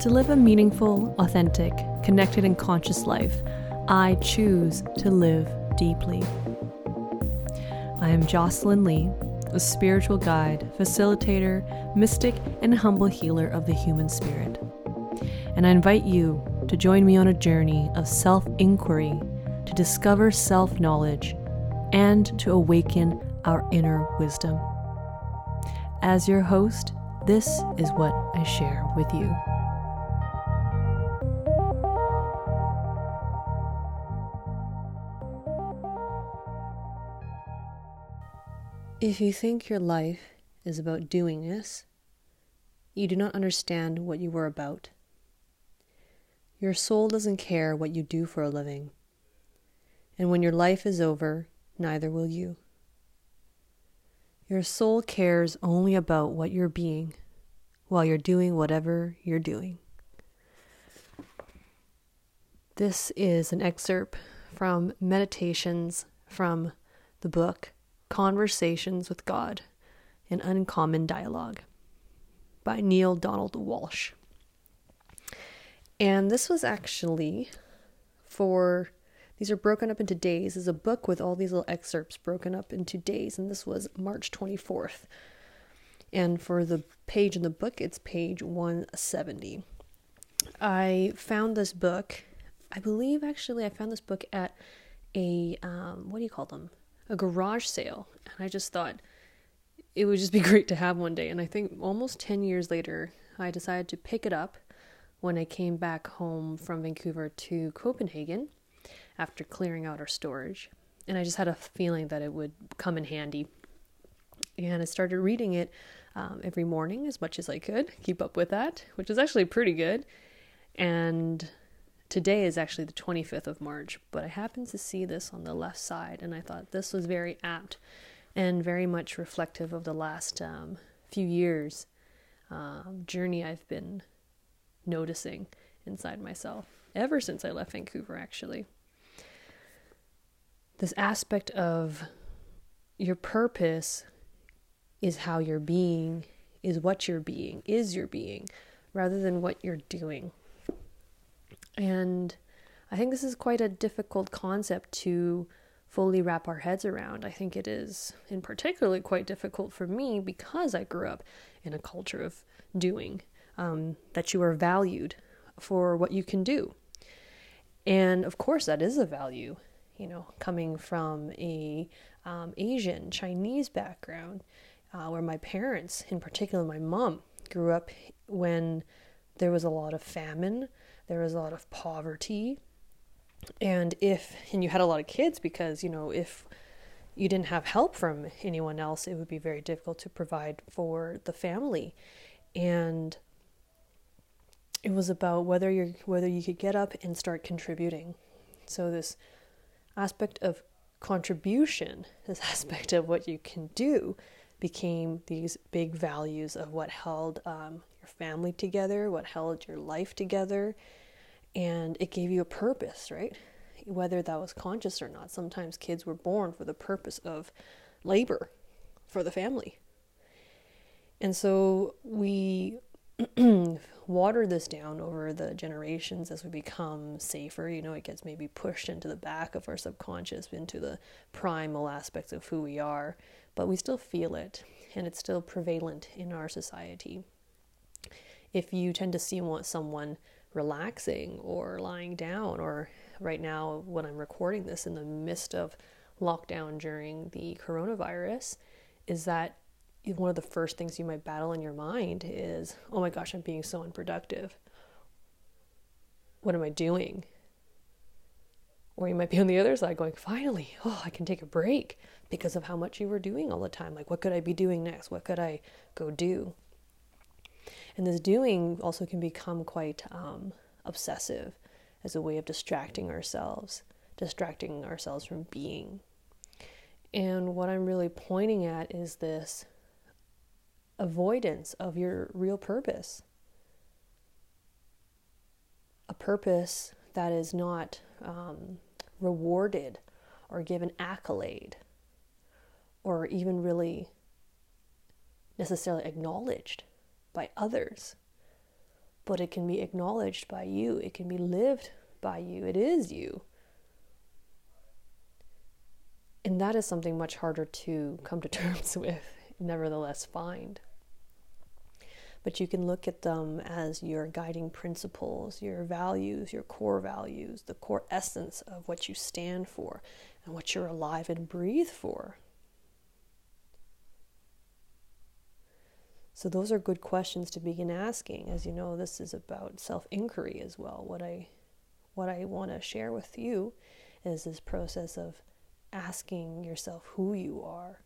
To live a meaningful, authentic, connected, and conscious life, I choose to live deeply. I am Jocelyn Lee, a spiritual guide, facilitator, mystic, and humble healer of the human spirit. And I invite you to join me on a journey of self inquiry to discover self knowledge and to awaken our inner wisdom. As your host, this is what I share with you. If you think your life is about doingness, you do not understand what you were about. Your soul doesn't care what you do for a living. And when your life is over, neither will you. Your soul cares only about what you're being while you're doing whatever you're doing. This is an excerpt from Meditations from the book Conversations with God An Uncommon Dialogue by Neale Donald Walsch. And this was actually for, these are broken up into days. is a book with all these little excerpts broken up into days, and this was March 24th. And for the page in the book, it's page 170. I found this book, I believe actually, I found this book at a, um, what do you call them? A garage sale. And I just thought it would just be great to have one day. And I think almost 10 years later, I decided to pick it up when I came back home from Vancouver to Copenhagen after clearing out our storage. And I just had a feeling that it would come in handy. And I started reading it um, every morning as much as I could, keep up with that, which is actually pretty good. And Today is actually the 25th of March, but I happened to see this on the left side, and I thought this was very apt and very much reflective of the last um, few years um, journey I've been noticing inside myself ever since I left Vancouver, actually. This aspect of your purpose is how you're being, is what you're being, is your being, rather than what you're doing. And I think this is quite a difficult concept to fully wrap our heads around. I think it is, in particularly, quite difficult for me because I grew up in a culture of doing, um, that you are valued for what you can do. And of course, that is a value, you know, coming from a um, Asian, Chinese background, uh, where my parents, in particular my mom, grew up when there was a lot of famine there was a lot of poverty. And if, and you had a lot of kids because, you know, if you didn't have help from anyone else, it would be very difficult to provide for the family. And it was about whether you whether you could get up and start contributing. So this aspect of contribution, this aspect of what you can do, became these big values of what held um, your family together, what held your life together, and it gave you a purpose, right? Whether that was conscious or not. Sometimes kids were born for the purpose of labor for the family. And so we water this down over the generations as we become safer. You know, it gets maybe pushed into the back of our subconscious, into the primal aspects of who we are, but we still feel it and it's still prevalent in our society. If you tend to see someone relaxing or lying down, or right now when I'm recording this in the midst of lockdown during the coronavirus, is that one of the first things you might battle in your mind is, oh my gosh, I'm being so unproductive. What am I doing? Or you might be on the other side going, finally, oh, I can take a break because of how much you were doing all the time. Like, what could I be doing next? What could I go do? And this doing also can become quite um, obsessive as a way of distracting ourselves, distracting ourselves from being. And what I'm really pointing at is this avoidance of your real purpose. A purpose that is not um, rewarded or given accolade or even really necessarily acknowledged by others, but it can be acknowledged by you, it can be lived by you, it is you. And that is something much harder to come to terms with, nevertheless, find. But you can look at them as your guiding principles, your values, your core values, the core essence of what you stand for and what you're alive and breathe for. So those are good questions to begin asking. As you know, this is about self-inquiry as well. What I what I want to share with you is this process of asking yourself who you are.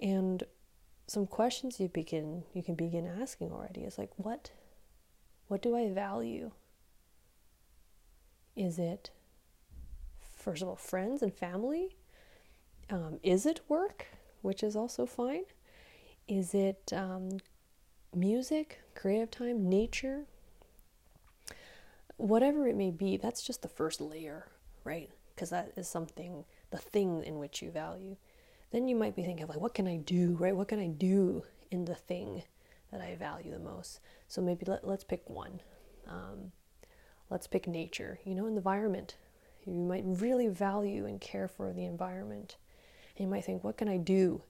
And some questions you begin you can begin asking already is like what what do I value? Is it first of all friends and family? Um, is it work, which is also fine? Is it um, music, creative time, nature? Whatever it may be, that's just the first layer, right? Because that is something, the thing in which you value. Then you might be thinking, like, what can I do, right? What can I do in the thing that I value the most? So maybe let, let's pick one. Um, let's pick nature, you know, environment. You might really value and care for the environment. And you might think, what can I do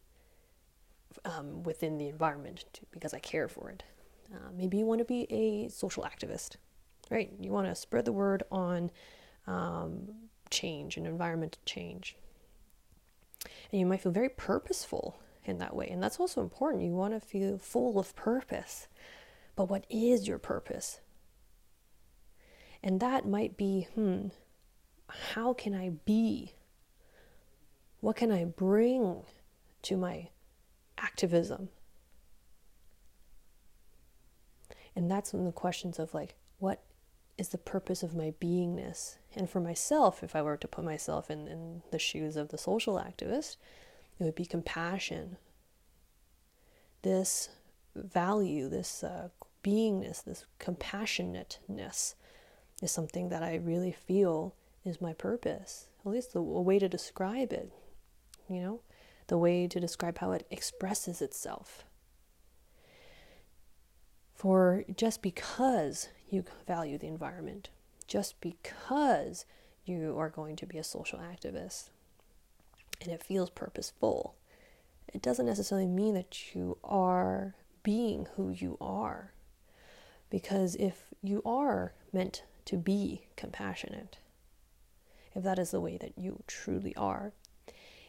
um, within the environment because I care for it. Uh, maybe you want to be a social activist, right? You want to spread the word on um, change and environmental change. And you might feel very purposeful in that way. And that's also important. You want to feel full of purpose. But what is your purpose? And that might be hmm, how can I be? What can I bring to my activism. And that's of the questions of like, what is the purpose of my beingness? And for myself, if I were to put myself in, in the shoes of the social activist, it would be compassion. This value, this uh, beingness, this compassionateness is something that I really feel is my purpose. At least a way to describe it, you know? The way to describe how it expresses itself. For just because you value the environment, just because you are going to be a social activist, and it feels purposeful, it doesn't necessarily mean that you are being who you are. Because if you are meant to be compassionate, if that is the way that you truly are,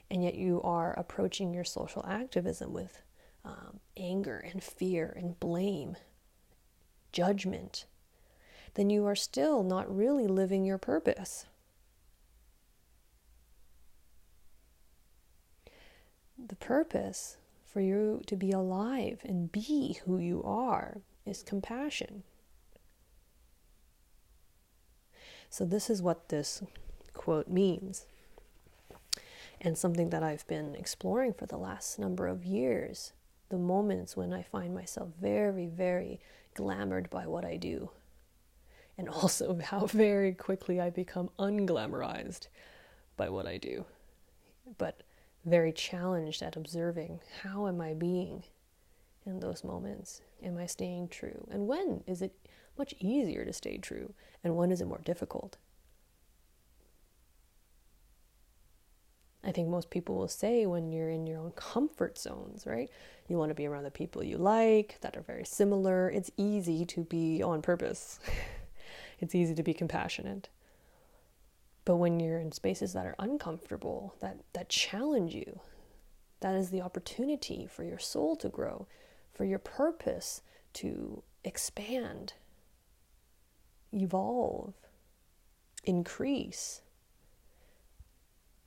and yet you are approaching your social activism with um, anger and fear and blame, judgment, then you are still not really living your purpose. The purpose for you to be alive and be who you are is compassion. So, this is what this quote means and something that I've been exploring for the last number of years. The moments when I find myself very, very glamored by what I do, and also how very quickly I become unglamorized by what I do, but very challenged at observing how am I being in those moments? Am I staying true? And when is it much easier to stay true? And when is it more difficult? I think most people will say when you're in your own comfort zones, right? You want to be around the people you like that are very similar. It's easy to be on purpose, it's easy to be compassionate. But when you're in spaces that are uncomfortable, that, that challenge you, that is the opportunity for your soul to grow, for your purpose to expand, evolve, increase.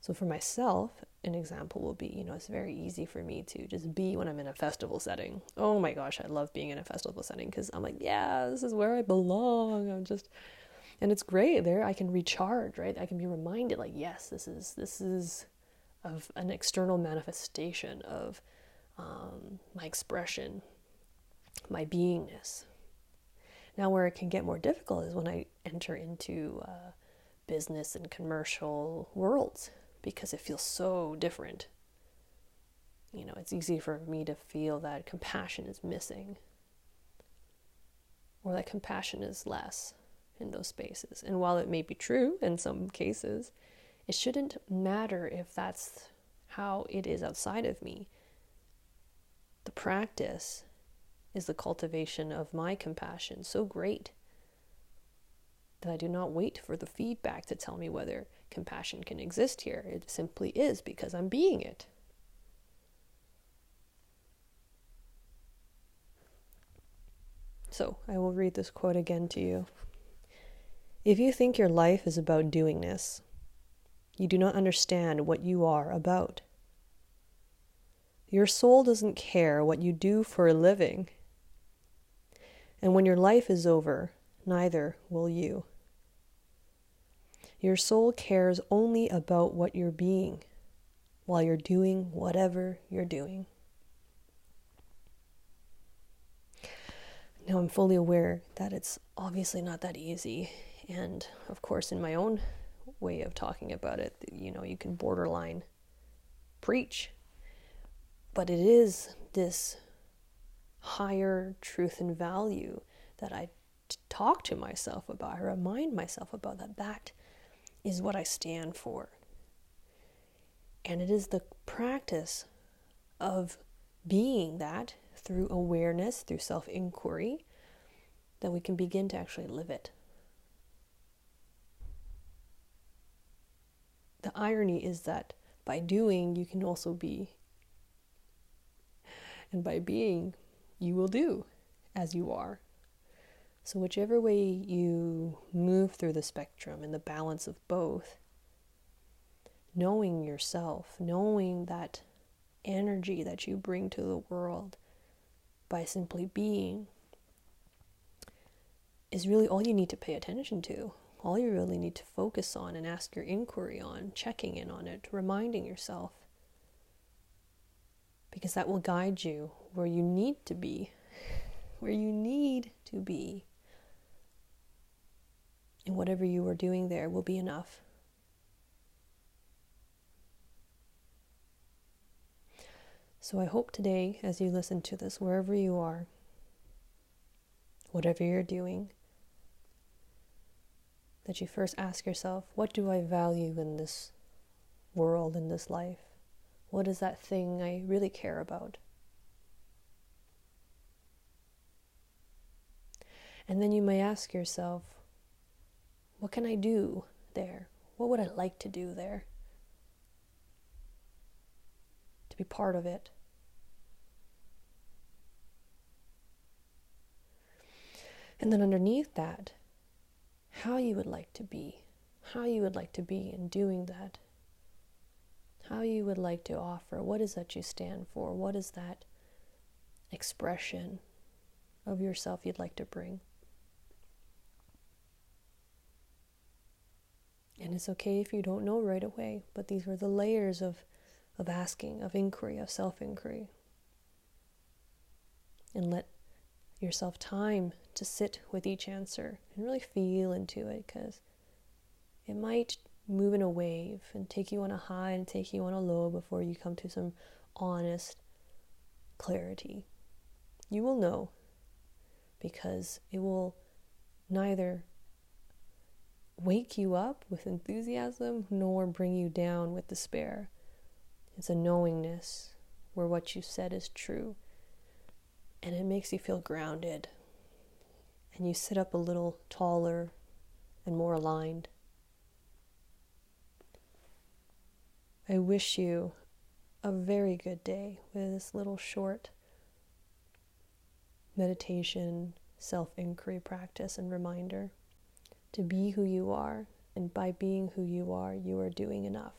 So for myself, an example will be, you know, it's very easy for me to just be when I'm in a festival setting. Oh my gosh, I love being in a festival setting because I'm like, yeah, this is where I belong. I'm just and it's great there I can recharge, right? I can be reminded like, yes, this is this is of an external manifestation of um, my expression, my beingness. Now, where it can get more difficult is when I enter into uh, business and commercial worlds because it feels so different. You know, it's easy for me to feel that compassion is missing. or that compassion is less in those spaces. And while it may be true in some cases, it shouldn't matter if that's how it is outside of me. The practice is the cultivation of my compassion so great that I do not wait for the feedback to tell me whether compassion can exist here. It simply is because I'm being it. So I will read this quote again to you. If you think your life is about doingness, you do not understand what you are about. Your soul doesn't care what you do for a living. And when your life is over, neither will you. Your soul cares only about what you're being while you're doing whatever you're doing. Now, I'm fully aware that it's obviously not that easy. And of course, in my own way of talking about it, you know, you can borderline preach. But it is this higher truth and value that I talk to myself about, I remind myself about that that is what I stand for. And it is the practice of being that through awareness, through self inquiry, that we can begin to actually live it. The irony is that by doing, you can also be. And by being, you will do as you are. So, whichever way you move through the spectrum and the balance of both, knowing yourself, knowing that energy that you bring to the world by simply being is really all you need to pay attention to. All you really need to focus on and ask your inquiry on, checking in on it, reminding yourself. Because that will guide you where you need to be, where you need to be. And whatever you are doing there will be enough. So I hope today, as you listen to this, wherever you are, whatever you're doing, that you first ask yourself, what do I value in this world, in this life? What is that thing I really care about? And then you may ask yourself, what can I do there? What would I like to do there? To be part of it. And then underneath that, how you would like to be, how you would like to be in doing that, how you would like to offer, what is that you stand for, what is that expression of yourself you'd like to bring. And it's okay if you don't know right away, but these were the layers of, of asking, of inquiry, of self inquiry. And let yourself time to sit with each answer and really feel into it because it might move in a wave and take you on a high and take you on a low before you come to some honest clarity. You will know because it will neither wake you up with enthusiasm nor bring you down with despair. It's a knowingness where what you said is true and it makes you feel grounded. And you sit up a little taller and more aligned. I wish you a very good day with this little short meditation, self inquiry practice, and reminder to be who you are. And by being who you are, you are doing enough.